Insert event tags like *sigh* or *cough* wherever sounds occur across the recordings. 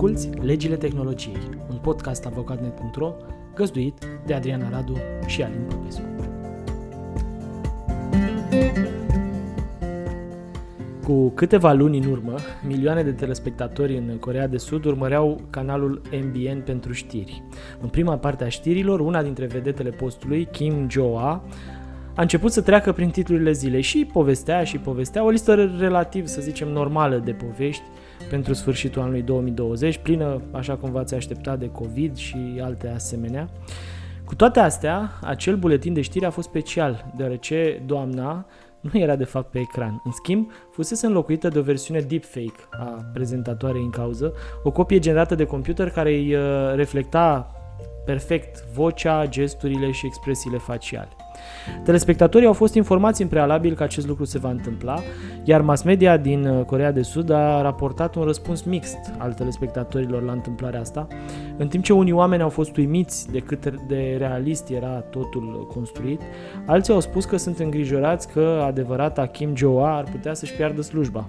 Asculți Legile Tehnologiei, un podcast avocatnet.ro găzduit de Adriana Radu și Alin Popescu. Cu câteva luni în urmă, milioane de telespectatori în Corea de Sud urmăreau canalul MBN pentru știri. În prima parte a știrilor, una dintre vedetele postului, Kim Jo-a, a început să treacă prin titlurile zilei și povestea și povestea o listă relativ, să zicem, normală de povești pentru sfârșitul anului 2020, plină, așa cum v-ați aștepta, de COVID și alte asemenea. Cu toate astea, acel buletin de știri a fost special, deoarece doamna nu era de fapt pe ecran. În schimb, fusese înlocuită de o versiune deepfake a prezentatoarei în cauză, o copie generată de computer care îi uh, reflecta perfect vocea, gesturile și expresiile faciale. Telespectatorii au fost informați în prealabil că acest lucru se va întâmpla, iar mass media din uh, Corea de Sud a raportat un răspuns mixt al telespectatorilor la întâmplarea asta, în timp ce unii oameni au fost uimiți de cât de realist era totul construit, alții au spus că sunt îngrijorați că adevărata Kim Jo-a ar putea să-și piardă slujba.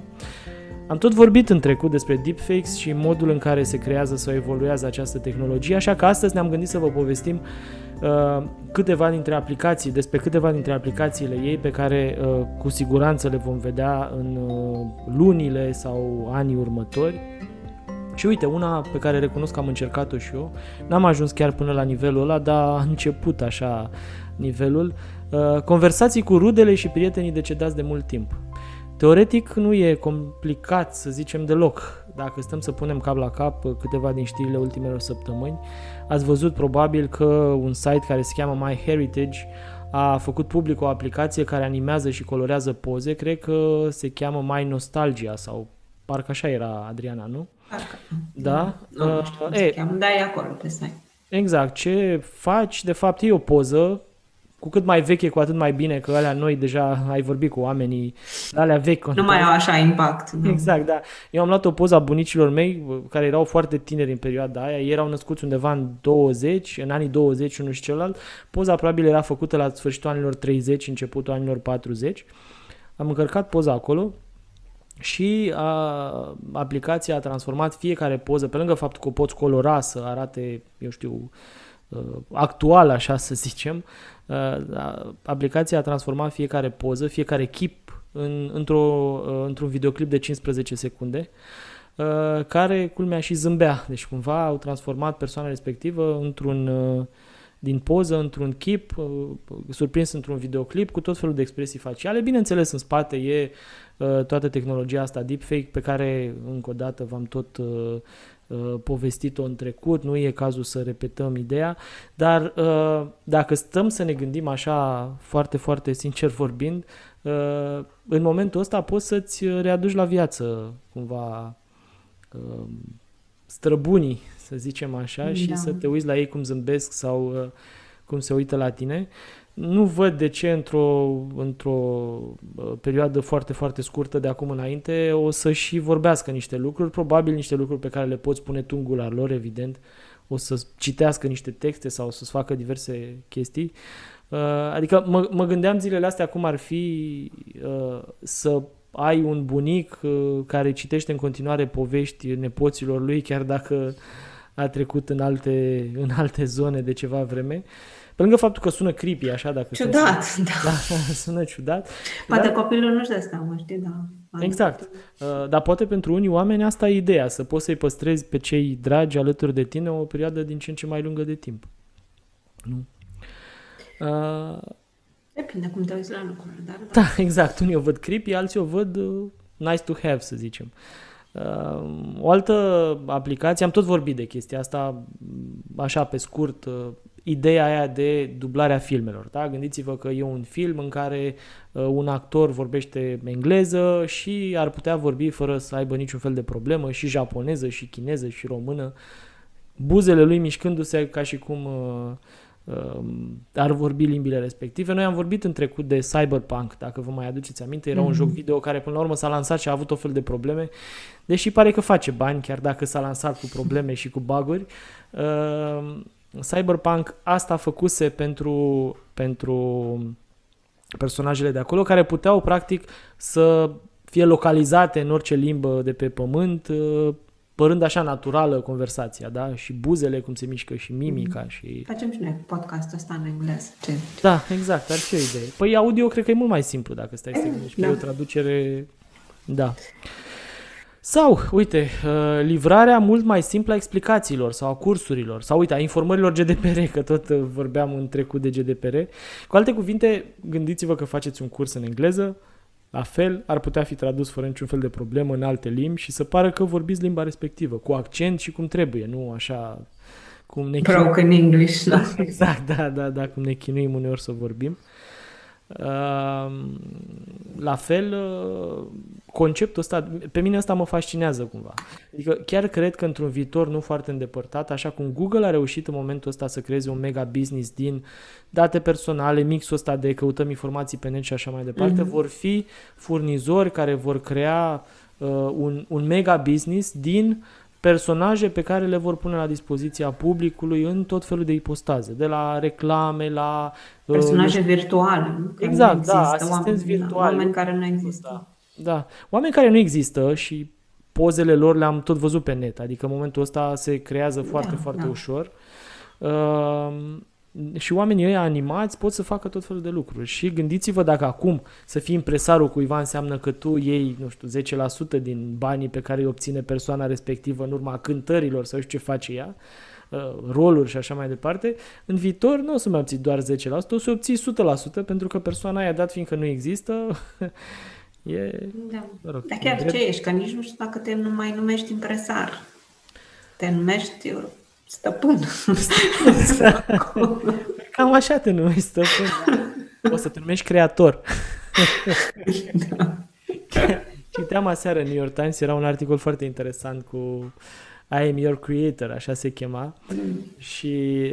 Am tot vorbit în trecut despre deepfakes și modul în care se creează sau evoluează această tehnologie, așa că astăzi ne-am gândit să vă povestim uh, câteva dintre aplicații, despre câteva dintre aplicațiile ei pe care uh, cu siguranță le vom vedea în uh, lunile sau anii următori. Și uite, una pe care recunosc că am încercat-o și eu, n-am ajuns chiar până la nivelul ăla, dar a început așa nivelul, uh, conversații cu rudele și prietenii decedați de mult timp. Teoretic nu e complicat să zicem deloc. Dacă stăm să punem cap la cap câteva din știrile ultimelor săptămâni, ați văzut probabil că un site care se cheamă MyHeritage a făcut public o aplicație care animează și colorează poze, cred că se cheamă My Nostalgia sau parcă așa era Adriana, nu? Parcă. Da? Nu, nu știu cum uh, se e, cheamă, dar e acolo pe site. Exact. Ce faci, de fapt, e o poză cu cât mai veche, cu atât mai bine, că alea noi deja ai vorbit cu oamenii, alea vechi. Nu mai au așa impact. Nu. Exact, da. Eu am luat o poză a bunicilor mei, care erau foarte tineri în perioada aia, ei erau născuți undeva în 20, în anii 20, unul și celălalt. Poza probabil era făcută la sfârșitul anilor 30, începutul anilor 40. Am încărcat poza acolo, și a, aplicația a transformat fiecare poză, pe lângă faptul că o poți colora să arate, eu știu, uh, actual, așa să zicem, Uh, aplicația a transformat fiecare poză, fiecare chip în, într-o, uh, într-un videoclip de 15 secunde uh, care, culmea, și zâmbea. Deci cumva au transformat persoana respectivă într-un din poză într-un chip, surprins într-un videoclip cu tot felul de expresii faciale. Bineînțeles, în spate e toată tehnologia asta deepfake pe care, încă o dată, v-am tot Uh, povestit-o în trecut, nu e cazul să repetăm ideea, dar uh, dacă stăm să ne gândim așa foarte, foarte sincer vorbind, uh, în momentul ăsta poți să-ți readuci la viață cumva străbunii, să zicem așa, da. și să te uiți la ei cum zâmbesc sau cum se uită la tine nu văd de ce într-o, într-o uh, perioadă foarte, foarte scurtă de acum înainte o să și vorbească niște lucruri, probabil niște lucruri pe care le poți pune tu în gura lor, evident, o să citească niște texte sau o să-ți facă diverse chestii. Uh, adică mă, mă gândeam zilele astea cum ar fi uh, să ai un bunic care citește în continuare povești nepoților lui, chiar dacă a trecut în alte, în alte zone de ceva vreme. Uh, pe lângă faptul că sună creepy, așa, dacă... Ciudat, sună, da. da. *laughs* sună ciudat. Poate dar, copilul nu-și dă seama, știi, da. Exact. Uh, dar poate pentru unii oameni asta e ideea, să poți să-i păstrezi pe cei dragi alături de tine o perioadă din ce în ce mai lungă de timp. Nu? Uh, Depinde cum te uiți la lucruri, dar... Da, da *laughs* exact. Unii o văd creepy, alții o văd uh, nice to have, să zicem. Uh, o altă aplicație, am tot vorbit de chestia asta, așa pe scurt, uh, ideea aia de dublarea filmelor. Da? Gândiți-vă că e un film în care uh, un actor vorbește engleză și ar putea vorbi fără să aibă niciun fel de problemă și japoneză și chineză și română, buzele lui mișcându-se ca și cum uh, uh, ar vorbi limbile respective. Noi am vorbit în trecut de Cyberpunk, dacă vă mai aduceți aminte, era mm-hmm. un mhm. joc video care până la urmă s-a lansat și a avut o fel de probleme, deși pare că face bani, chiar dacă s-a lansat cu probleme și cu buguri. Uh, Cyberpunk asta făcuse pentru, pentru personajele de acolo, care puteau practic să fie localizate în orice limbă de pe pământ, uh, părând așa naturală conversația, da? Și buzele, cum se mișcă, și mimica, mm-hmm. și... Facem și noi podcastul ăsta în engleză. Ce? Da, exact, ar fi o idee. Păi audio cred că e mult mai simplu dacă stai să gândești, da. e o traducere... Da. Sau, uite, uh, livrarea mult mai simplă a explicațiilor sau a cursurilor sau, uite, a informărilor GDPR, că tot uh, vorbeam în trecut de GDPR. Cu alte cuvinte, gândiți-vă că faceți un curs în engleză, la fel, ar putea fi tradus fără niciun fel de problemă în alte limbi și să pară că vorbiți limba respectivă, cu accent și cum trebuie, nu așa cum ne Broken English, da. *laughs* Exact, da, da, da, cum ne chinuim uneori să vorbim. La fel, conceptul ăsta, pe mine ăsta mă fascinează cumva. Adică chiar cred că într-un viitor nu foarte îndepărtat, așa cum Google a reușit în momentul ăsta să creeze un mega business din date personale, mixul ăsta de căutăm informații pe net și așa mai departe, mm-hmm. vor fi furnizori care vor crea uh, un, un mega business din uh, personaje pe care le vor pune la dispoziția publicului în tot felul de ipostaze, de la reclame, la... Uh, personaje uh, virtuale. Exact, da, asistenți oameni, virtuali. Oameni care nu există. Da, da, oameni care nu există și pozele lor le-am tot văzut pe net, adică în momentul ăsta se creează foarte, da, foarte da. ușor. Uh, și oamenii ăia animați pot să facă tot felul de lucruri. Și gândiți-vă dacă acum să fii impresarul cuiva înseamnă că tu iei, nu știu, 10% din banii pe care îi obține persoana respectivă în urma cântărilor sau știu ce face ea, uh, roluri și așa mai departe, în viitor nu o să mai obții doar 10%, o să obții 100% pentru că persoana aia, dat fiindcă nu există, *laughs* e... Da. Mă rog, Dar chiar drept... ce ești? Că nici nu știu dacă te mai numești impresar. Te numești Stăpân. *laughs* Cam așa te numești stăpân. O să te numești creator. da. Citeam aseară în New York Times, era un articol foarte interesant cu I am your creator, așa se chema. Mm. Și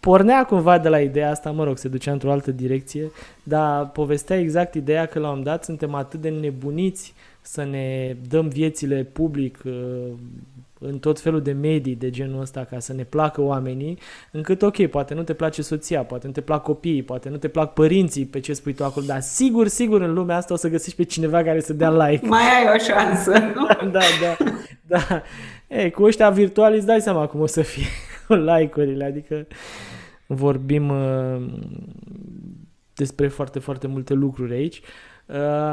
pornea cumva de la ideea asta, mă rog, se ducea într-o altă direcție, dar povestea exact ideea că la un dat suntem atât de nebuniți să ne dăm viețile public uh, în tot felul de medii de genul ăsta ca să ne placă oamenii, încât ok, poate nu te place soția, poate nu te plac copiii, poate nu te plac părinții pe ce spui tu acolo, dar sigur, sigur în lumea asta o să găsești pe cineva care să dea like. Mai ai o șansă, nu? *laughs* da, da, da. E, cu ăștia virtuali îți dai seama cum o să fie *laughs* like-urile, adică vorbim uh, despre foarte, foarte multe lucruri aici. Uh, Uh,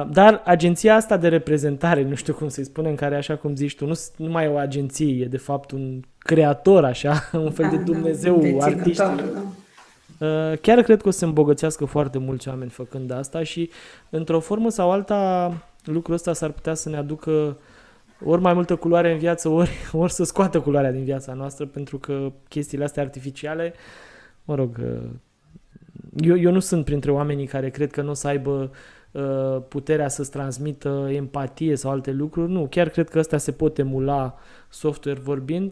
dar agenția asta de reprezentare, nu știu cum să-i spunem, care, așa cum zici tu, nu, nu mai e o agenție, e de fapt un creator, așa, *laughs* un fel da, de da, Dumnezeu da, artist. Da. Uh, chiar cred că o să se îmbogățească foarte mulți oameni făcând asta și, într-o formă sau alta, lucrul ăsta s-ar putea să ne aducă ori mai multă culoare în viață, ori, *laughs* ori să scoată culoarea din viața noastră, pentru că chestiile astea artificiale, mă rog, uh, eu, eu nu sunt printre oamenii care cred că nu o să aibă uh, Uh, puterea să-ți transmită empatie sau alte lucruri. Nu, chiar cred că astea se pot emula software vorbind.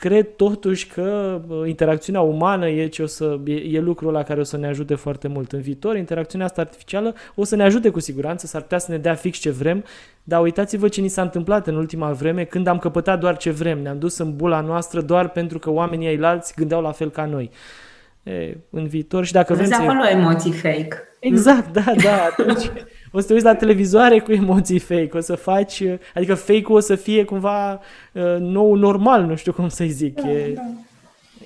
Cred totuși că uh, interacțiunea umană e, ce o să, e, e lucrul la care o să ne ajute foarte mult în viitor. Interacțiunea asta artificială o să ne ajute cu siguranță, s-ar putea să ne dea fix ce vrem, dar uitați-vă ce ni s-a întâmplat în ultima vreme când am căpătat doar ce vrem. Ne-am dus în bula noastră doar pentru că oamenii ailalți gândeau la fel ca noi. E, în viitor și dacă vrem să... acolo emoții fake. Exact, da, da. Atunci o să te uiți la televizoare cu emoții fake, o să faci, adică fake-ul o să fie cumva uh, nou normal, nu știu cum să-i zic. Da, e, da.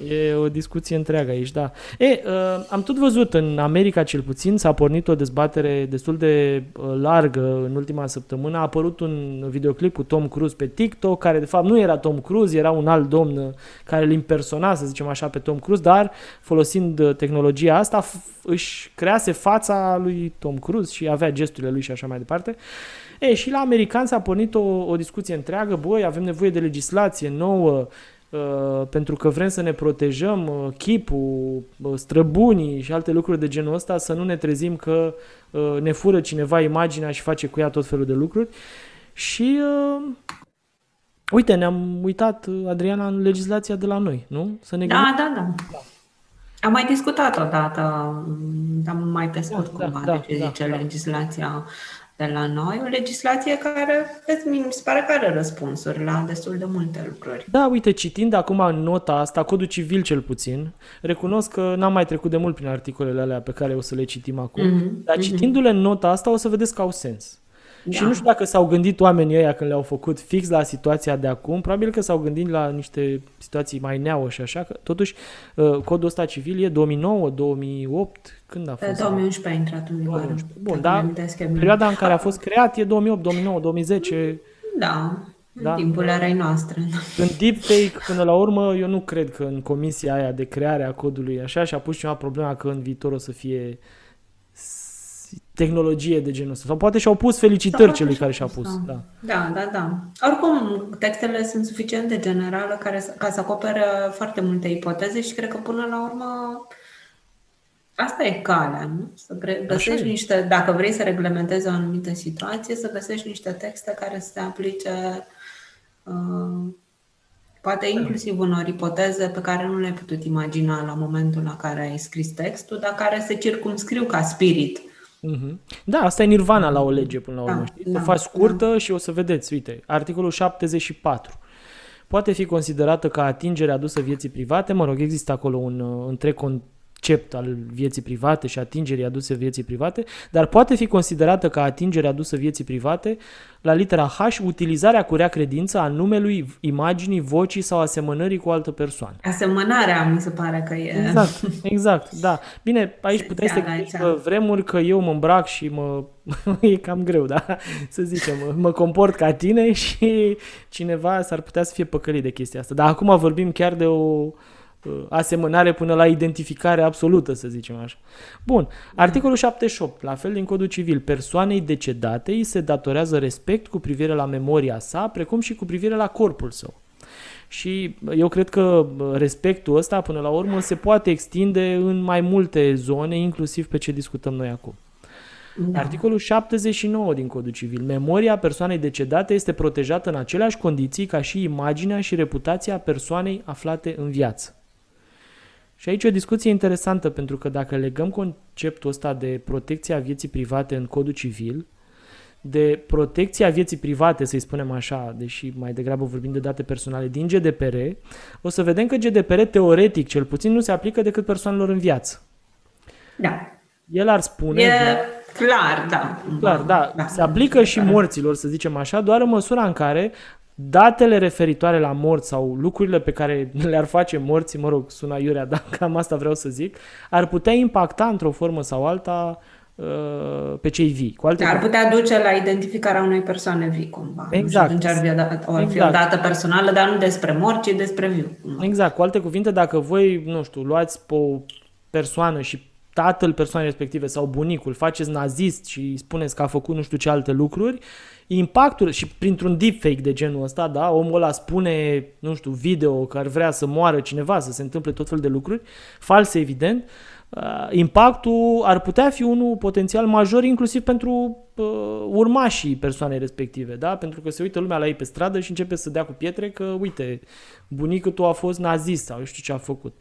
E o discuție întreagă aici, da. E, uh, am tot văzut în America cel puțin, s-a pornit o dezbatere destul de uh, largă în ultima săptămână. A apărut un videoclip cu Tom Cruise pe TikTok, care de fapt nu era Tom Cruise, era un alt domn uh, care îl impersona, să zicem așa, pe Tom Cruise, dar folosind uh, tehnologia asta f- își crease fața lui Tom Cruise și avea gesturile lui și așa mai departe. E, și la american s-a pornit o, o discuție întreagă, băi, avem nevoie de legislație nouă, Uh, pentru că vrem să ne protejăm uh, chipul, uh, străbunii și alte lucruri de genul ăsta, să nu ne trezim că uh, ne fură cineva imaginea și face cu ea tot felul de lucruri. Și uh, uite, ne-am uitat, Adriana, în legislația de la noi, nu? Să ne da, da, da, da. Am mai discutat odată, am mai pe scurt da, cumva da, de ce da, zice da. legislația de la noi, o legislație care mi se pare că are răspunsuri la destul de multe lucruri. Da, uite, citind acum în nota asta, codul civil cel puțin, recunosc că n-am mai trecut de mult prin articolele alea pe care o să le citim acum, mm-hmm, dar mm-hmm. citindu-le în nota asta o să vedeți că au sens. Da. Și nu știu dacă s-au gândit oamenii ăia când le-au făcut fix la situația de acum, probabil că s-au gândit la niște situații mai neau și așa, că totuși uh, codul ăsta civil e 2009, 2008, când a fost? 2011 a intrat în vigoare. Bun, da, perioada în care a fost creat e 2008, 2009, 2010. Da, da? În timpul erei noastre. În deepfake, până la urmă, eu nu cred că în comisia aia de creare a codului așa și-a pus ceva problema că în viitor o să fie tehnologie de genul ăsta. Sau poate și-au pus felicitări celui care și-a pus. Da. da, da, da. Oricum, textele sunt suficient de generale care, ca să acopere foarte multe ipoteze și cred că până la urmă asta e calea, nu? Să găsești niște, dacă vrei să reglementezi o anumită situație, să găsești niște texte care să se aplice uh, poate inclusiv unor ipoteze pe care nu le-ai putut imagina la momentul la care ai scris textul, dar care se circumscriu ca spirit Mm-hmm. Da, asta e nirvana la o lege până la urmă. Da, știi? Da, o faci scurtă da. și o să vedeți, uite, articolul 74. Poate fi considerată ca atingere adusă vieții private, mă rog, există acolo un uh, întreg concept al vieții private și atingerii aduse vieții private, dar poate fi considerată ca atingere adusă vieții private la litera H utilizarea cu rea credință a numelui, imaginii, vocii sau asemănării cu o altă persoană. Asemănarea mi se pare că e... Exact, exact, da. Bine, aici puteți să gândiți că vremuri că eu mă îmbrac și mă... *laughs* e cam greu, da? Să zicem, mă comport ca tine *laughs* și cineva s-ar putea să fie păcălit de chestia asta. Dar acum vorbim chiar de o Uh, asemănare până la identificare absolută, să zicem așa. Bun. Articolul 78, la fel din Codul Civil, persoanei decedate îi se datorează respect cu privire la memoria sa, precum și cu privire la corpul său. Și eu cred că uh, respectul ăsta, până la urmă, se poate extinde în mai multe zone, inclusiv pe ce discutăm noi acum. Da. Articolul 79 din Codul Civil. Memoria persoanei decedate este protejată în aceleași condiții ca și imaginea și reputația persoanei aflate în viață. Și aici e o discuție interesantă, pentru că dacă legăm conceptul ăsta de protecția vieții private în codul civil, de protecția vieții private, să-i spunem așa, deși mai degrabă vorbim de date personale, din GDPR, o să vedem că GDPR, teoretic cel puțin, nu se aplică decât persoanelor în viață. Da. El ar spune... E clar, da. Clar, da. da. Se aplică și morților, să zicem așa, doar în măsura în care datele referitoare la morți sau lucrurile pe care le-ar face morții, mă rog, sună iurea, *laughs* dar cam asta vreau să zic, ar putea impacta într-o formă sau alta uh, pe cei vii. Cu alte ar putea duce la identificarea unei persoane vii, cumva. Exact. Nu știu, ar fi, dat, exact. fi o dată personală, dar nu despre morți, ci despre viu. Cumva. Exact. Cu alte cuvinte, dacă voi, nu știu, luați pe o persoană și tatăl persoanei respective sau bunicul faceți nazist și spuneți că a făcut nu știu ce alte lucruri, impactul și printr-un deepfake de genul ăsta, da, omul ăla spune, nu știu, video că ar vrea să moară cineva, să se întâmple tot fel de lucruri, false evident, uh, impactul ar putea fi unul potențial major inclusiv pentru uh, urmașii persoanei respective, da? Pentru că se uită lumea la ei pe stradă și începe să dea cu pietre că, uite, bunicul tu a fost nazist sau eu știu ce a făcut.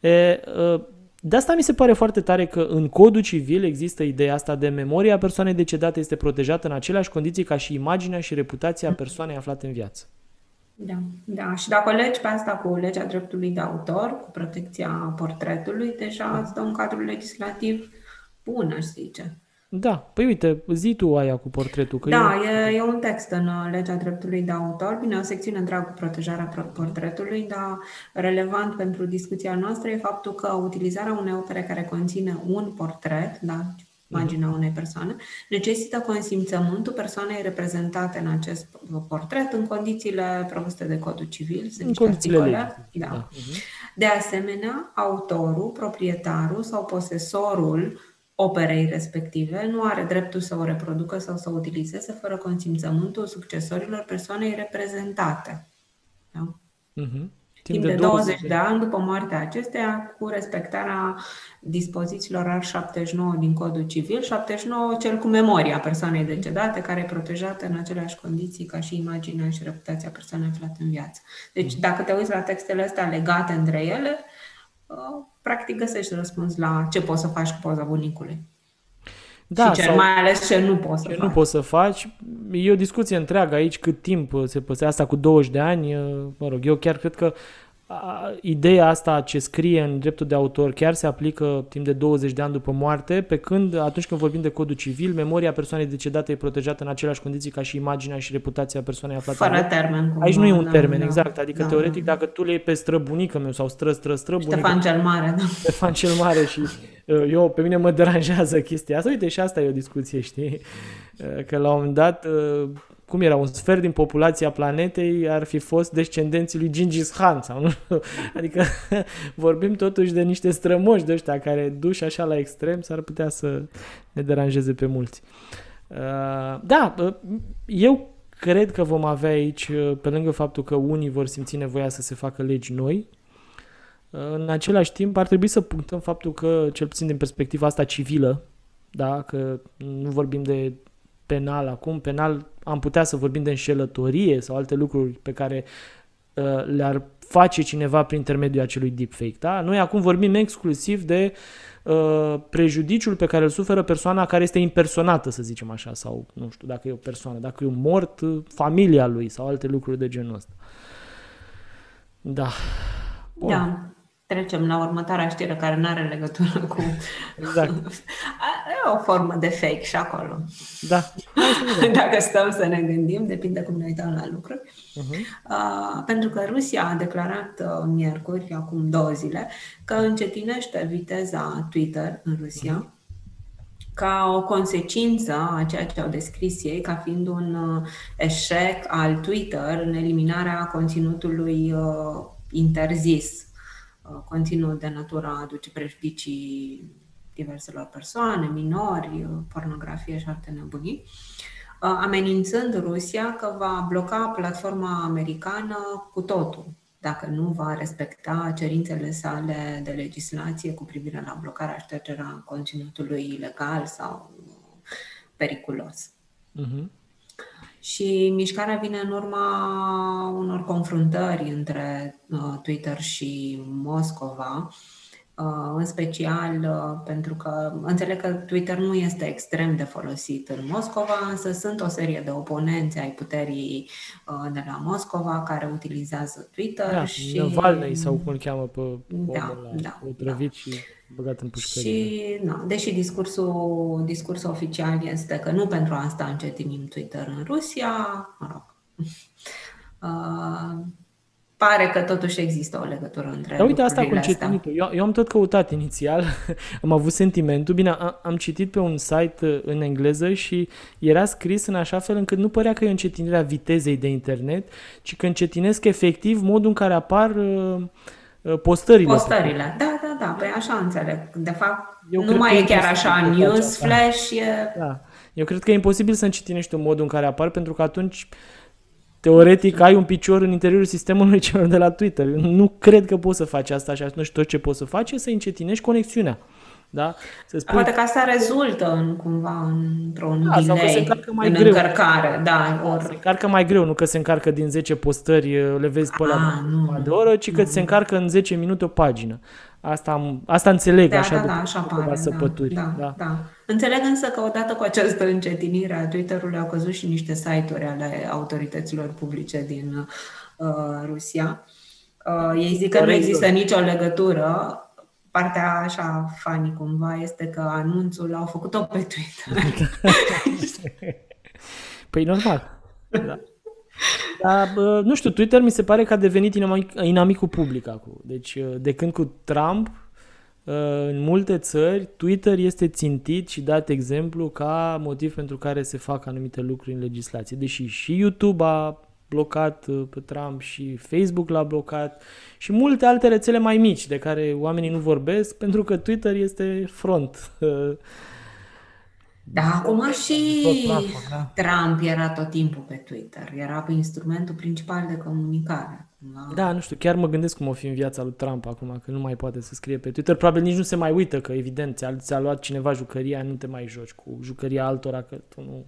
E, uh, de asta mi se pare foarte tare că în codul civil există ideea asta de memoria persoanei decedate este protejată în aceleași condiții ca și imaginea și reputația persoanei aflate în viață. Da, da. Și dacă legi pe asta cu legea dreptului de autor, cu protecția portretului, deja da. îți dă un cadru legislativ bun, aș zice. Da, păi uite, zi tu aia cu portretul. Că da, eu... e, e un text în uh, legea dreptului de autor, bine, o secțiune întreagă cu protejarea portretului, dar relevant pentru discuția noastră e faptul că utilizarea unei opere care conține un portret, da, imaginea unei persoane, necesită consimțământul persoanei reprezentate în acest portret în condițiile prevăzute de codul civil, sunt niște articole. Da. da. Uh-huh. De asemenea, autorul, proprietarul sau posesorul operei respective nu are dreptul să o reproducă sau să o utilizeze fără consimțământul succesorilor persoanei reprezentate. Da? Uh-huh. Timp, Timp de 20 de, de ani după moartea acesteia, cu respectarea dispozițiilor R79 din Codul Civil, 79 cel cu memoria persoanei decedate, care e protejată în aceleași condiții ca și imaginea și reputația persoanei aflate în viață. Deci, dacă te uiți la textele astea legate între ele, uh, practic găsești răspuns la ce poți să faci cu poza bunicului. Da, și ce, sau mai ales ce nu poți să ce faci. nu poți să faci. E o discuție întreagă aici cât timp se păsea asta cu 20 de ani. Mă rog, eu chiar cred că a, ideea asta ce scrie în dreptul de autor chiar se aplică timp de 20 de ani după moarte, pe când atunci când vorbim de codul civil, memoria persoanei decedate e protejată în aceleași condiții ca și imaginea și reputația persoanei aflate Fără termen. Cumva, Aici nu e un da, termen, da, exact. Adică da, teoretic da. dacă tu le iei pe străbunică meu sau stră, stră, stră, bunică, Ștefan cel Mare, da. Ștefan cel Mare și uh, eu, pe mine mă deranjează chestia asta. Uite, și asta e o discuție, știi? Uh, că la un moment dat uh, cum era, un sfert din populația planetei ar fi fost descendenții lui Gingis Khan sau nu *laughs* Adică *laughs* vorbim totuși de niște strămoși de ăștia care duși așa la extrem s-ar putea să ne deranjeze pe mulți. Uh, da, uh, eu cred că vom avea aici, uh, pe lângă faptul că unii vor simți nevoia să se facă legi noi, în același timp ar trebui să punctăm faptul că, cel puțin din perspectiva asta civilă, da, că nu vorbim de penal acum, penal am putea să vorbim de înșelătorie sau alte lucruri pe care uh, le-ar face cineva prin intermediul acelui deepfake. Da? Noi acum vorbim exclusiv de uh, prejudiciul pe care îl suferă persoana care este impersonată, să zicem așa, sau nu știu dacă e o persoană, dacă e un mort, familia lui sau alte lucruri de genul ăsta. Da. Bun. Da. Trecem la următoarea știre care nu are legătură cu... Exact. *laughs* e o formă de fake și acolo. Da. *laughs* Dacă stăm să ne gândim, depinde cum ne uităm la lucruri. Uh-huh. Uh, pentru că Rusia a declarat uh, miercuri, acum două zile, că încetinește viteza Twitter în Rusia. Uh-huh ca o consecință a ceea ce au descris ei ca fiind un uh, eșec al Twitter în eliminarea conținutului uh, interzis Uh, conținut de natură aduce prejudicii diverselor persoane, minori, uh, pornografie și alte nebunii, uh, amenințând Rusia că va bloca platforma americană cu totul, dacă nu va respecta cerințele sale de legislație cu privire la blocarea, ștergerea conținutului ilegal sau periculos. Uh-huh. Și mișcarea vine în urma unor confruntări între uh, Twitter și Moscova, uh, în special uh, pentru că înțeleg că Twitter nu este extrem de folosit în Moscova, însă sunt o serie de oponenți ai puterii de la Moscova care utilizează Twitter da, și... Navalny sau cum îl cheamă pe da, da, da. și băgat în pușcărie. Și, na, deși discursul, discursul oficial este că nu pentru asta încetinim Twitter în Rusia, mă rog, *laughs* uh, pare că totuși există o legătură între Dar uite asta cu încetinitul. Eu, eu am tot căutat inițial, *laughs* am avut sentimentul. Bine, am, am citit pe un site uh, în engleză și era scris în așa fel încât nu părea că e o încetinire a vitezei de internet, ci că încetinesc efectiv modul în care apar uh, uh postările. Postările, da, da, da, păi așa înțeleg. De fapt, Eu nu mai e chiar așa news flash. E... Da. Eu cred că e imposibil să încetinești un modul în care apar, pentru că atunci teoretic ai un picior în interiorul sistemului *laughs* celor de la Twitter. Nu cred că poți să faci asta și atunci tot ce poți să faci e să încetinești conexiunea. Da? Să spui... Poate că asta rezultă în, cumva într-un da, delay, că se încarcă mai în greu. încărcare. Da, or... Se încarcă mai greu, nu că se încarcă din 10 postări, le vezi pe la ah, de oră, ci că nu. se încarcă în 10 minute o pagină. Asta, am, asta înțeleg da, așa da, da, așa pare, săpături. Da, da, da. da. Înțeleg însă că odată cu această încetinire a Twitter-ului au căzut și niște site-uri ale autorităților publice din uh, Rusia. Uh, ei zic că nu există nicio legătură. Partea așa funny cumva este că anunțul l-au făcut-o pe Twitter. *laughs* *laughs* păi normal. Da. Dar, nu știu, Twitter mi se pare că a devenit inamic, inamicul public acum. Deci, uh, de când cu Trump, uh, în multe țări, Twitter este țintit și dat exemplu ca motiv pentru care se fac anumite lucruri în legislație. Deși și YouTube a blocat uh, pe Trump și Facebook l-a blocat și multe alte rețele mai mici de care oamenii nu vorbesc pentru că Twitter este front *laughs* Da, acum și da. Trump era tot timpul pe Twitter. Era pe instrumentul principal de comunicare. Da. da, nu știu, chiar mă gândesc cum o fi în viața lui Trump acum, că nu mai poate să scrie pe Twitter. Probabil nici nu se mai uită, că evident ți-a, ți-a luat cineva jucăria, nu te mai joci cu jucăria altora, că tu nu...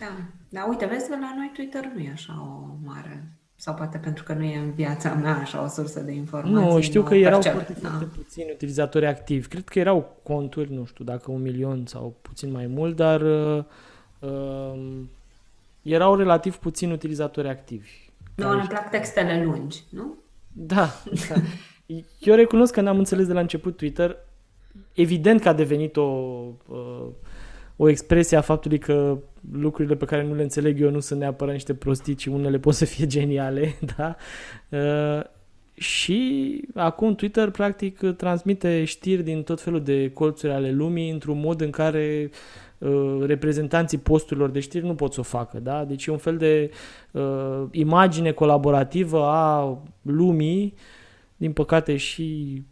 Da, da uite, vezi că la noi Twitter nu e așa o mare sau poate pentru că nu e în viața mea așa o sursă de informații. Nu, știu că erau foarte, da. foarte puțini utilizatori activi. Cred că erau conturi, nu știu dacă un milion sau puțin mai mult, dar uh, uh, erau relativ puțini utilizatori activi. Nu, ne plac textele lungi, nu? Da, da. Eu recunosc că n-am înțeles de la început Twitter. Evident că a devenit o, uh, o expresie a faptului că lucrurile pe care nu le înțeleg eu nu sunt neapărat niște prostii, ci unele pot să fie geniale, *laughs* da? Uh, și acum Twitter practic transmite știri din tot felul de colțuri ale lumii într-un mod în care uh, reprezentanții posturilor de știri nu pot să o facă. Da? Deci e un fel de uh, imagine colaborativă a lumii, din păcate și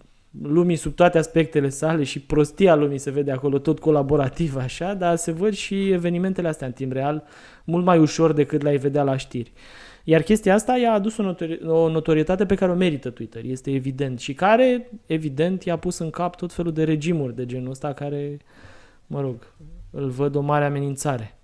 lumii sub toate aspectele sale și prostia lumii se vede acolo tot colaborativ așa, dar se văd și evenimentele astea în timp real mult mai ușor decât le-ai vedea la știri. Iar chestia asta i-a adus o, notori- o notorietate pe care o merită Twitter, este evident, și care, evident, i-a pus în cap tot felul de regimuri de genul ăsta care, mă rog, îl văd o mare amenințare.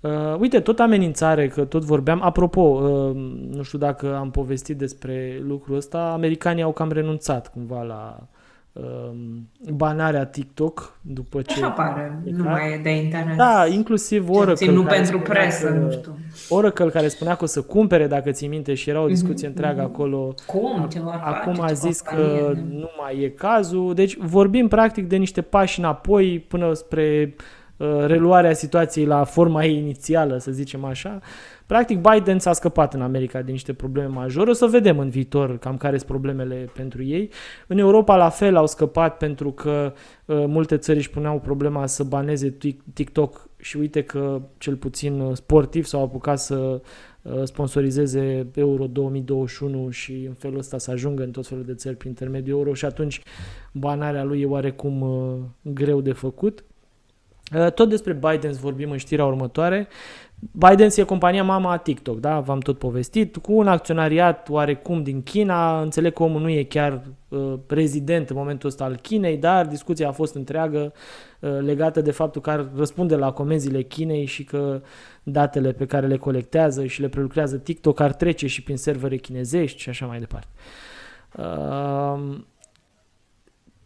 Uh, uite, tot amenințare, că tot vorbeam. Apropo, uh, nu știu dacă am povestit despre lucrul ăsta, americanii au cam renunțat cumva la Um, banarea TikTok după ce... Așa pare, nu mai e de interes. Da, inclusiv Oracle. Nu pentru presă, că, nu știu. Oracle care spunea că o să cumpere, dacă ții minte, și era o discuție mm-hmm. întreagă acolo. Cum? Ce Acum face, a zis că nu mai e cazul. Deci vorbim practic de niște pași înapoi până spre uh, reluarea situației la forma ei inițială, să zicem așa. Practic, Biden s-a scăpat în America de niște probleme majore. O să vedem în viitor cam care sunt problemele pentru ei. În Europa, la fel, au scăpat pentru că uh, multe țări își puneau problema să baneze TikTok și uite că, cel puțin uh, sportiv, s-au apucat să uh, sponsorizeze Euro 2021 și în felul ăsta să ajungă în tot felul de țări prin intermediul euro și atunci banarea lui e oarecum uh, greu de făcut. Uh, tot despre Biden vorbim în știrea următoare. Biden e compania mama a TikTok, da? V-am tot povestit, cu un acționariat oarecum din China. Înțeleg că omul nu e chiar uh, prezident în momentul ăsta al Chinei, dar discuția a fost întreagă uh, legată de faptul că ar răspunde la comenzile Chinei și că datele pe care le colectează și le prelucrează TikTok ar trece și prin servere chinezești și așa mai departe. Uh,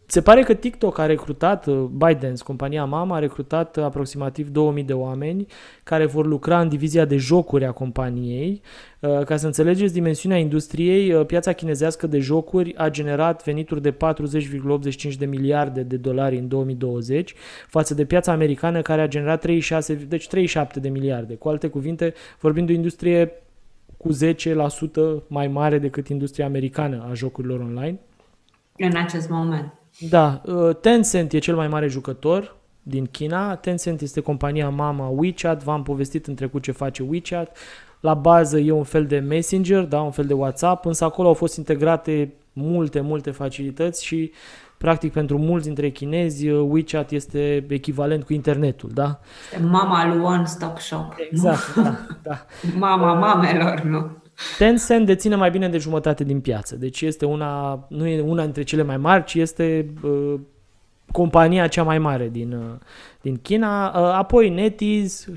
se pare că TikTok a recrutat, uh, ByteDance, compania mama, a recrutat aproximativ 2000 de oameni care vor lucra în divizia de jocuri a companiei. Uh, ca să înțelegeți dimensiunea industriei, uh, piața chinezească de jocuri a generat venituri de 40,85 de miliarde de dolari în 2020 față de piața americană care a generat 36, deci 37 de miliarde. Cu alte cuvinte, vorbim de o industrie cu 10% mai mare decât industria americană a jocurilor online. În acest moment. Da, uh, Tencent e cel mai mare jucător din China. Tencent este compania mama WeChat. V-am povestit în trecut ce face WeChat. La bază e un fel de Messenger, da, un fel de WhatsApp, însă acolo au fost integrate multe, multe facilități și practic pentru mulți dintre chinezi uh, WeChat este echivalent cu internetul, da? Mama lui One Stop Shop. Exact, da, da. *laughs* Mama mamelor, nu? Tencent deține mai bine de jumătate din piață. Deci este una, nu e una dintre cele mai mari, ci este uh, compania cea mai mare din, uh, din China. Uh, apoi NetEase,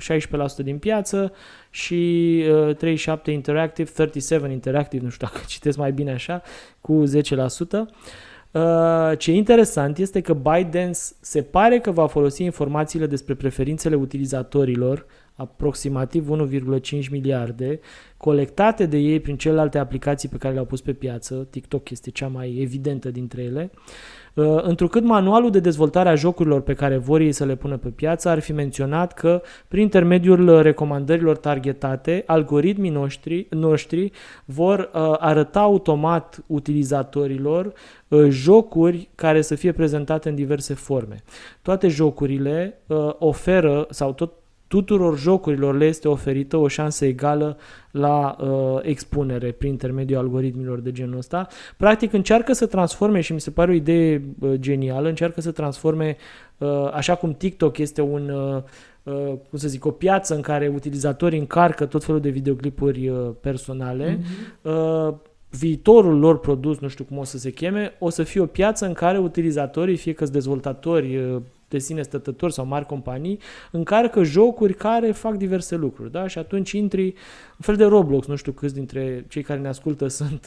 16% din piață și uh, 37 Interactive, 37 Interactive, nu știu dacă *laughs* citesc mai bine așa, cu 10%. Uh, ce interesant este că ByteDance se pare că va folosi informațiile despre preferințele utilizatorilor aproximativ 1,5 miliarde, colectate de ei prin celelalte aplicații pe care le-au pus pe piață, TikTok este cea mai evidentă dintre ele, uh, întrucât manualul de dezvoltare a jocurilor pe care vor ei să le pună pe piață ar fi menționat că prin intermediul recomandărilor targetate, algoritmii noștri, noștri vor uh, arăta automat utilizatorilor uh, jocuri care să fie prezentate în diverse forme. Toate jocurile oferă, sau tot tuturor jocurilor le este oferită o șansă egală la uh, expunere prin intermediul algoritmilor de genul ăsta. Practic încearcă să transforme, și mi se pare o idee uh, genială, încearcă să transforme, uh, așa cum TikTok este un, uh, uh, cum să zic, o piață în care utilizatorii încarcă tot felul de videoclipuri uh, personale, mm-hmm. uh, viitorul lor produs, nu știu cum o să se cheme, o să fie o piață în care utilizatorii, fie că dezvoltatori, uh, de sine stătători sau mari companii, încarcă jocuri care fac diverse lucruri, da? Și atunci intri un fel de Roblox, nu știu câți dintre cei care ne ascultă *laughs* sunt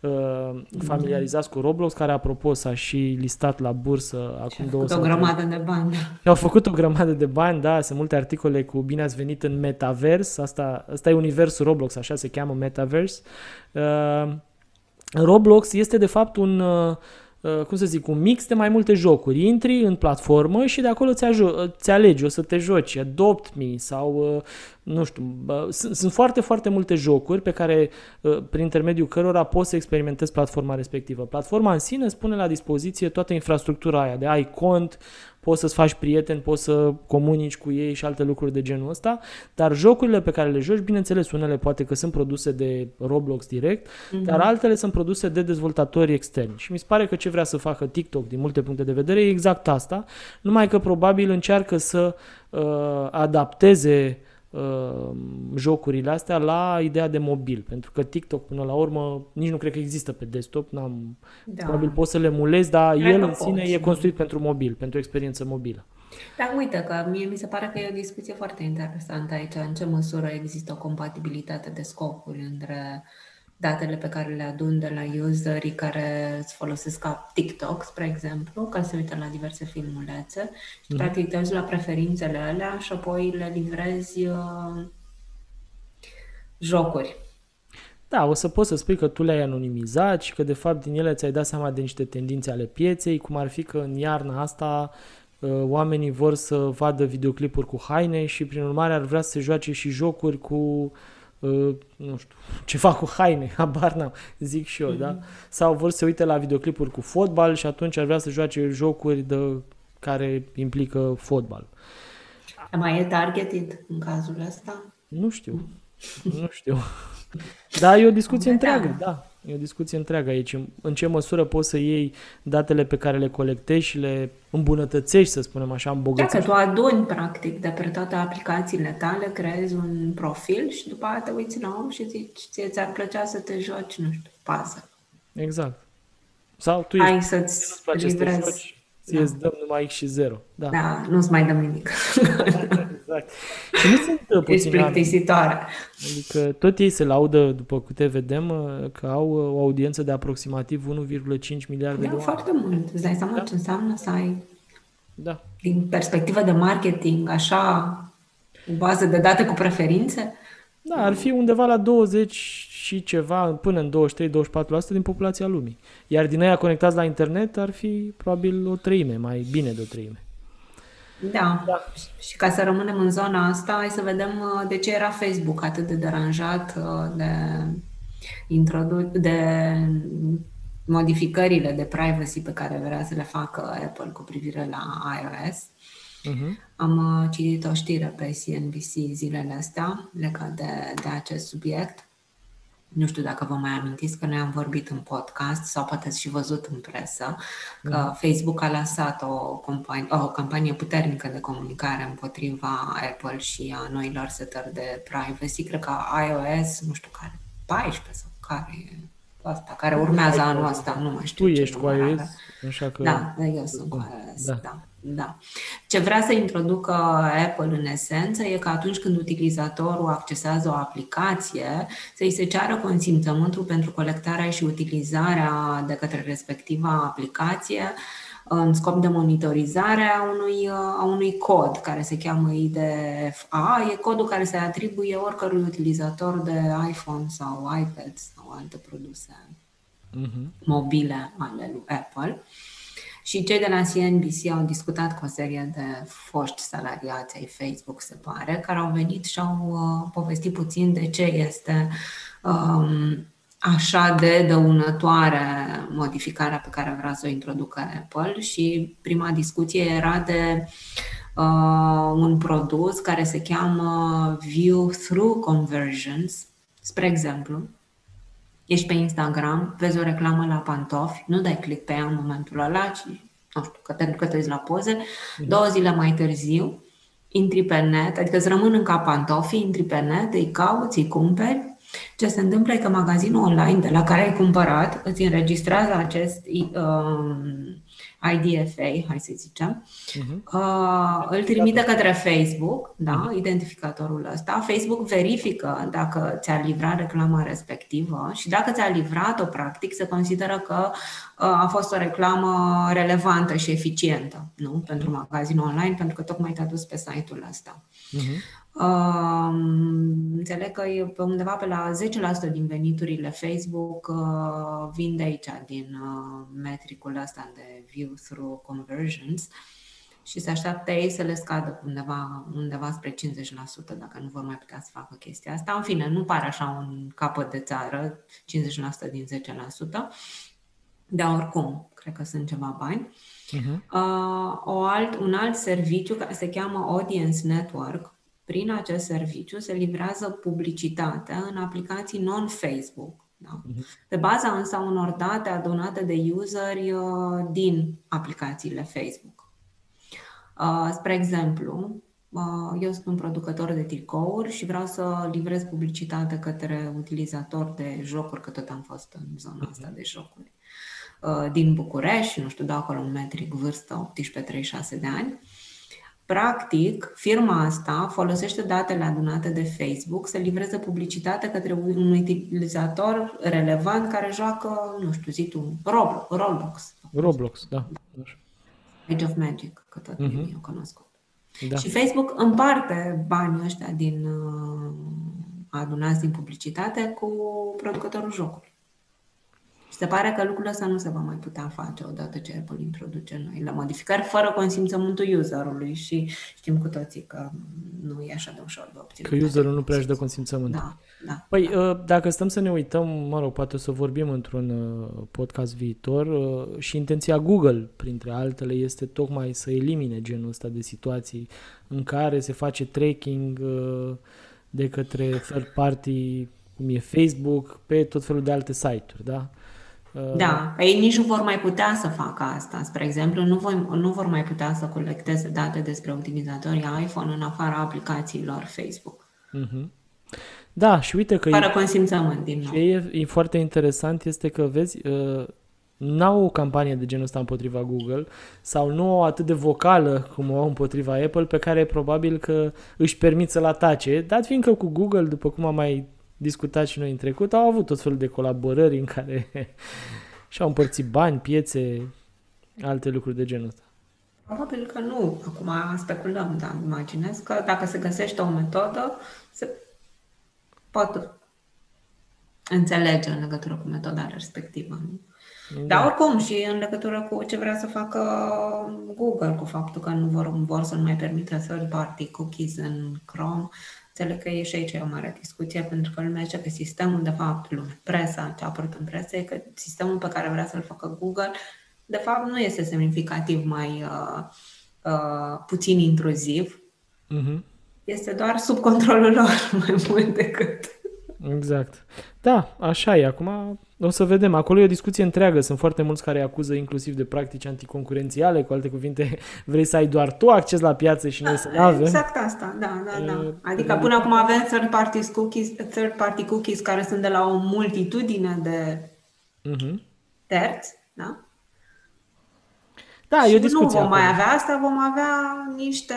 uh, familiarizați cu Roblox, care apropo s-a și listat la bursă acum două o grămadă de bani. Au făcut o grămadă de bani, da, sunt multe articole cu bine ați venit în Metaverse, asta, asta e universul Roblox, așa se cheamă Metaverse. Uh, Roblox este de fapt un, uh, uh, cum să zic, un mix de mai multe jocuri. Intri în platformă și de acolo ți, ți alegi, o să te joci, Adopt Me sau, uh, nu știu, sunt, sunt foarte, foarte multe jocuri pe care, prin intermediul cărora poți să experimentezi platforma respectivă. Platforma în sine spune la dispoziție toată infrastructura aia, de ai cont, poți să-ți faci prieteni, poți să comunici cu ei și alte lucruri de genul ăsta, dar jocurile pe care le joci, bineînțeles, unele poate că sunt produse de Roblox direct, mm-hmm. dar altele sunt produse de dezvoltatori externi. Și mi se pare că ce vrea să facă TikTok din multe puncte de vedere e exact asta, numai că probabil încearcă să uh, adapteze uh, jocurile astea la ideea de mobil, pentru că TikTok până la urmă nici nu cred că există pe desktop, n-am, da. probabil poți să le mulezi, dar cred el în sine poți. e construit pentru mobil, pentru experiență mobilă. Dar uite că mie mi se pare că e o discuție foarte interesantă aici, în ce măsură există o compatibilitate de scopuri între datele pe care le adun de la userii care îți folosesc ca TikTok, spre exemplu, ca să uită la diverse filmulețe și mm. practic te uiți la preferințele alea și apoi le livrezi uh, jocuri. Da, o să poți să spui că tu le-ai anonimizat și că de fapt din ele ți-ai dat seama de niște tendințe ale pieței, cum ar fi că în iarna asta uh, oamenii vor să vadă videoclipuri cu haine și prin urmare ar vrea să se joace și jocuri cu Uh, nu știu, *laughs* ceva cu haine, *laughs* habar n-am, zic și eu, mm-hmm. da? Mhm. Sau vor să se uite la videoclipuri cu fotbal și atunci ar vrea să joace jocuri de, care implică fotbal. Mai e targeted în cazul ăsta? Nu știu, nu știu. *laughs* Da, e o discuție întreagă, da. E o discuție întreagă aici. În ce măsură poți să iei datele pe care le colectezi și le îmbunătățești, să spunem așa, îmbogățești? Dacă tu aduni, practic, de pe toate aplicațiile tale, creezi un profil și după aceea te uiți la om și zici, ție ți-ar plăcea să te joci, nu știu, puzzle. Exact. Sau tu Hai ești, să-ți livrezi. Ție da. îți dăm numai X și 0. Da, da nu-ți mai dăm nimic. *laughs* exact. Și nu sunt uh, puțin plictisitoare. Adică tot ei se laudă, după câte vedem, uh, că au uh, o audiență de aproximativ 1,5 miliarde da, de oameni. foarte mult. Îți dai seama da? ce înseamnă să ai, da. din perspectivă de marketing, așa, o bază de date cu preferințe? Da, ar fi undeva la 20 și ceva, până în 23-24% din populația lumii. Iar din aia conectați la internet ar fi probabil o treime, mai bine de o treime. Da. da. Și ca să rămânem în zona asta, hai să vedem uh, de ce era Facebook atât de deranjat uh, de, introdu- de modificările de privacy pe care vrea să le facă Apple cu privire la iOS. Uh-huh. Am uh, citit o știre pe CNBC zilele astea legat de, de acest subiect nu știu dacă vă mai amintiți că noi am vorbit în podcast sau poate ați și văzut în presă că da. Facebook a lansat o, companie, o campanie puternică de comunicare împotriva Apple și a noilor setări de privacy. Cred că iOS, nu știu care, 14 sau care e asta, care urmează anul ăsta, nu mai știu. Tu ești cu iOS, așa că... Da, eu sunt cu iOS, da. da. Da. Ce vrea să introducă Apple în esență e că atunci când utilizatorul accesează o aplicație, să-i se ceară consimțământul pentru colectarea și utilizarea de către respectiva aplicație în scop de monitorizare a unui, a unui cod care se cheamă IDFA. E codul care se atribuie oricărui utilizator de iPhone sau iPad sau alte produse uh-huh. mobile ale lui Apple. Și cei de la CNBC au discutat cu o serie de foști salariați ai Facebook, se pare, care au venit și au uh, povestit puțin de ce este um, așa de dăunătoare modificarea pe care vrea să o introducă Apple și prima discuție era de uh, un produs care se cheamă View-Through Conversions. Spre exemplu, ești pe Instagram, vezi o reclamă la pantofi, nu dai click pe ea în momentul ăla, ci, nu știu, că te, că te uiți la poze, mm. două zile mai târziu, intri pe net, adică îți rămân în cap pantofii, intri pe net, îi cauți, îi cumperi. Ce se întâmplă e că magazinul online de la care ai cumpărat îți înregistrează acest um, IDFA, hai să zicem, uh-huh. uh, îl trimite către Facebook, da, uh-huh. identificatorul ăsta. Facebook verifică dacă ți-a livrat reclama respectivă și dacă ți-a livrat-o, practic, se consideră că uh, a fost o reclamă relevantă și eficientă nu? pentru magazinul online, pentru că tocmai te-a dus pe site-ul ăsta. Uh-huh. Uh, înțeleg că e pe undeva pe la 10% din veniturile Facebook uh, vin de aici, din uh, metricul ăsta de view through conversions și se așteaptă ei să le scadă undeva, undeva spre 50% dacă nu vor mai putea să facă chestia asta. În fine, nu pare așa un capăt de țară, 50% din 10%, dar oricum, cred că sunt ceva bani. Uh-huh. Uh, o alt, un alt serviciu care se cheamă Audience Network, prin acest serviciu se livrează publicitate în aplicații non-Facebook. Da? Uh-huh. Pe baza însă unor date adunate de useri uh, din aplicațiile Facebook. Uh, spre exemplu, uh, eu sunt un producător de tricouri și vreau să livrez publicitate către utilizatori de jocuri, că tot am fost în zona asta mhm. de jocuri, din București, nu știu, dau acolo un metric vârstă 18-36 de ani. Practic, firma asta folosește datele adunate de Facebook să livreze publicitate către un utilizator relevant care joacă, nu știu, zi tu, Roblox. Roblox, Roblox da. Age of Magic, că tot uh-huh. eu cunoscut. Da. Și Facebook împarte banii ăștia din uh, adunați din publicitate cu producătorul jocului. Și se pare că lucrul ăsta nu se va mai putea face odată ce Apple introduce noile modificări fără consimțământul userului și știm cu toții că nu e așa de ușor de obținut. Că userul nu prea își dă consimțământ. Da, da. Păi, da. dacă stăm să ne uităm, mă rog, poate o să vorbim într-un uh, podcast viitor uh, și intenția Google, printre altele, este tocmai să elimine genul ăsta de situații în care se face tracking de către third party, cum e Facebook, pe tot felul de alte site-uri, da? Da, ei nici nu vor mai putea să facă asta. Spre exemplu, nu, voi, nu vor mai putea să colecteze date despre utilizatorii iPhone în afara aplicațiilor Facebook. Mm-hmm. Da, și uite că... Fără e, consimțământ, din nou. Ce e, e foarte interesant este că, vezi, uh, n-au o campanie de genul ăsta împotriva Google sau nu o atât de vocală cum o au împotriva Apple, pe care probabil că își permit să-l atace, dat fiindcă cu Google, după cum am mai discutat și noi în trecut, au avut tot felul de colaborări în care *laughs* și-au împărțit bani, piețe, alte lucruri de genul ăsta. Probabil că nu. Acum speculăm, dar imaginez că dacă se găsește o metodă, se pot înțelege în legătură cu metoda respectivă. Nu? Da. Dar oricum și în legătură cu ce vrea să facă Google, cu faptul că nu vor, vor să nu mai permită third party cookies în Chrome, Înțeleg că e și aici o mare discuție, pentru că lumea zice că sistemul, de fapt, lumea, presa, ce a apărut în presă, e că sistemul pe care vrea să-l facă Google, de fapt, nu este semnificativ mai uh, uh, puțin intruziv. Uh-huh. Este doar sub controlul lor *laughs* mai mult decât Exact. Da, așa e. Acum o să vedem. Acolo e o discuție întreagă. Sunt foarte mulți care acuză inclusiv de practici anticoncurențiale. Cu alte cuvinte, *laughs* vrei să ai doar tu acces la piață și noi să nu avem. Exact asta, da, da, da. Adică până acum avem third party cookies, third party cookies care sunt de la o multitudine de uh-huh. terți, da? Da, și e o discuție. nu vom acolo. mai avea asta, vom avea niște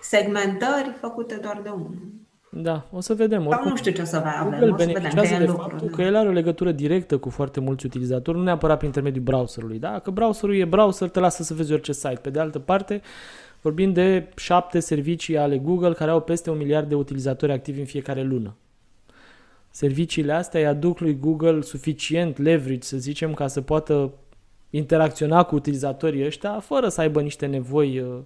segmentări făcute doar de unul. Da, o să vedem. Oricum, nu știu ce o să avem. Google o să beneficiază vedem, de lucru, faptul da. că el are o legătură directă cu foarte mulți utilizatori, nu neapărat prin intermediul browserului. Da? Că browserul e browser, te lasă să vezi orice site. Pe de altă parte, vorbim de șapte servicii ale Google care au peste un miliard de utilizatori activi în fiecare lună. Serviciile astea îi aduc lui Google suficient leverage, să zicem, ca să poată interacționa cu utilizatorii ăștia fără să aibă niște nevoi uh,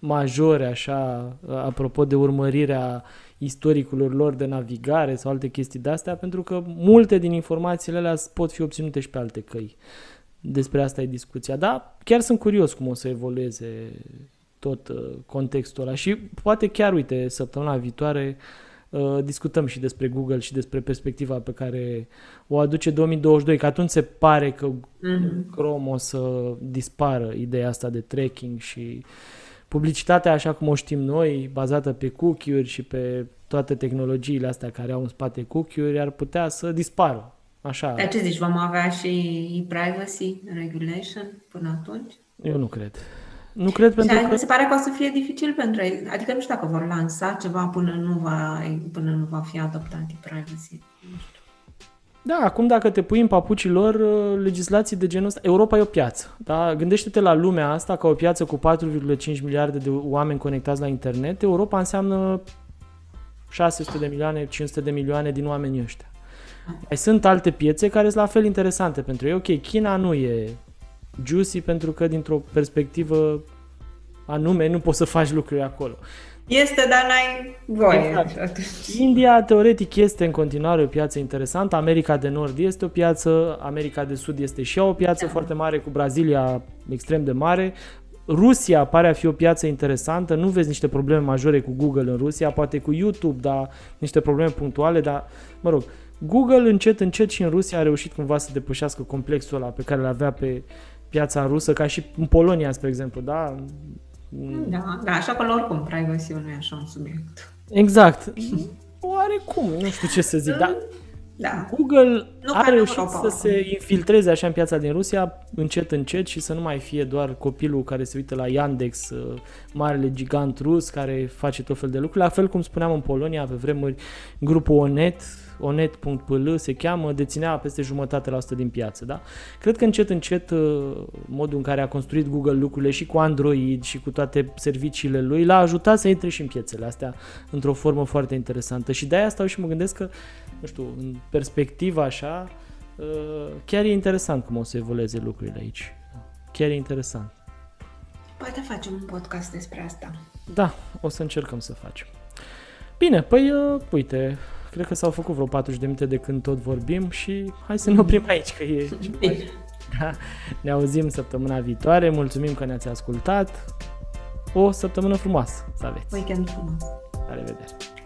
majore, așa, uh, apropo de urmărirea istoricurilor lor de navigare sau alte chestii de astea, pentru că multe din informațiile alea pot fi obținute și pe alte căi. Despre asta e discuția. Da, chiar sunt curios cum o să evolueze tot uh, contextul ăla și poate chiar, uite, săptămâna viitoare uh, discutăm și despre Google și despre perspectiva pe care o aduce 2022, că atunci se pare că mm-hmm. Chrome o să dispară ideea asta de tracking și uh, publicitatea așa cum o știm noi, bazată pe cookie-uri și pe toate tehnologiile astea care au în spate cookie-uri, ar putea să dispară. Așa. Dar ce zici, vom avea și privacy regulation până atunci? Eu nu cred. Nu cred pentru că... se pare că o să fie dificil pentru ei. Adică nu știu dacă vor lansa ceva până nu va, până nu va fi adoptat privacy. Nu știu. Da, acum dacă te pui în papucii lor, uh, legislații de genul ăsta, Europa e o piață. Da? Gândește-te la lumea asta ca o piață cu 4,5 miliarde de oameni conectați la internet. Europa înseamnă 600 de milioane, 500 de milioane din oamenii ăștia. Mai sunt alte piețe care sunt la fel interesante pentru ei. Ok, China nu e juicy pentru că dintr-o perspectivă anume nu poți să faci lucruri acolo. Este, dar n-ai voie. Exact. India, teoretic, este în continuare o piață interesantă. America de Nord este o piață, America de Sud este și ea o piață da. foarte mare, cu Brazilia extrem de mare. Rusia pare a fi o piață interesantă, nu vezi niște probleme majore cu Google în Rusia, poate cu YouTube, dar niște probleme punctuale, dar, mă rog, Google încet, încet și în Rusia a reușit cumva să depășească complexul ăla pe care îl avea pe piața rusă, ca și în Polonia, spre exemplu, da? Da, da, așa că oricum privacy nu e așa un subiect. Exact. Oarecum, nu știu ce să zic, dar da. Google nu a reușit Europa, să se infiltreze așa în piața din Rusia încet încet și să nu mai fie doar copilul care se uită la Yandex, uh, marele gigant rus care face tot fel de lucruri. La fel cum spuneam în Polonia, pe vremuri, grupul Onet, onet.pl se cheamă, deținea peste jumătate la 100 din piață. Da? Cred că încet, încet, uh, modul în care a construit Google lucrurile și cu Android și cu toate serviciile lui l-a ajutat să intre și în piețele astea într-o formă foarte interesantă. Și de-aia stau și mă gândesc că, nu știu, în perspectiva așa, uh, chiar e interesant cum o să evolueze lucrurile aici. Chiar e interesant. Poate facem un podcast despre asta. Da, o să încercăm să facem. Bine, păi, uh, uite, Cred că s-au făcut vreo 40 de minute de când tot vorbim și hai să ne oprim aici, că e ceva. *laughs* Da. Ne auzim săptămâna viitoare, mulțumim că ne-ați ascultat. O săptămână frumoasă să aveți. Weekend frumos. La revedere!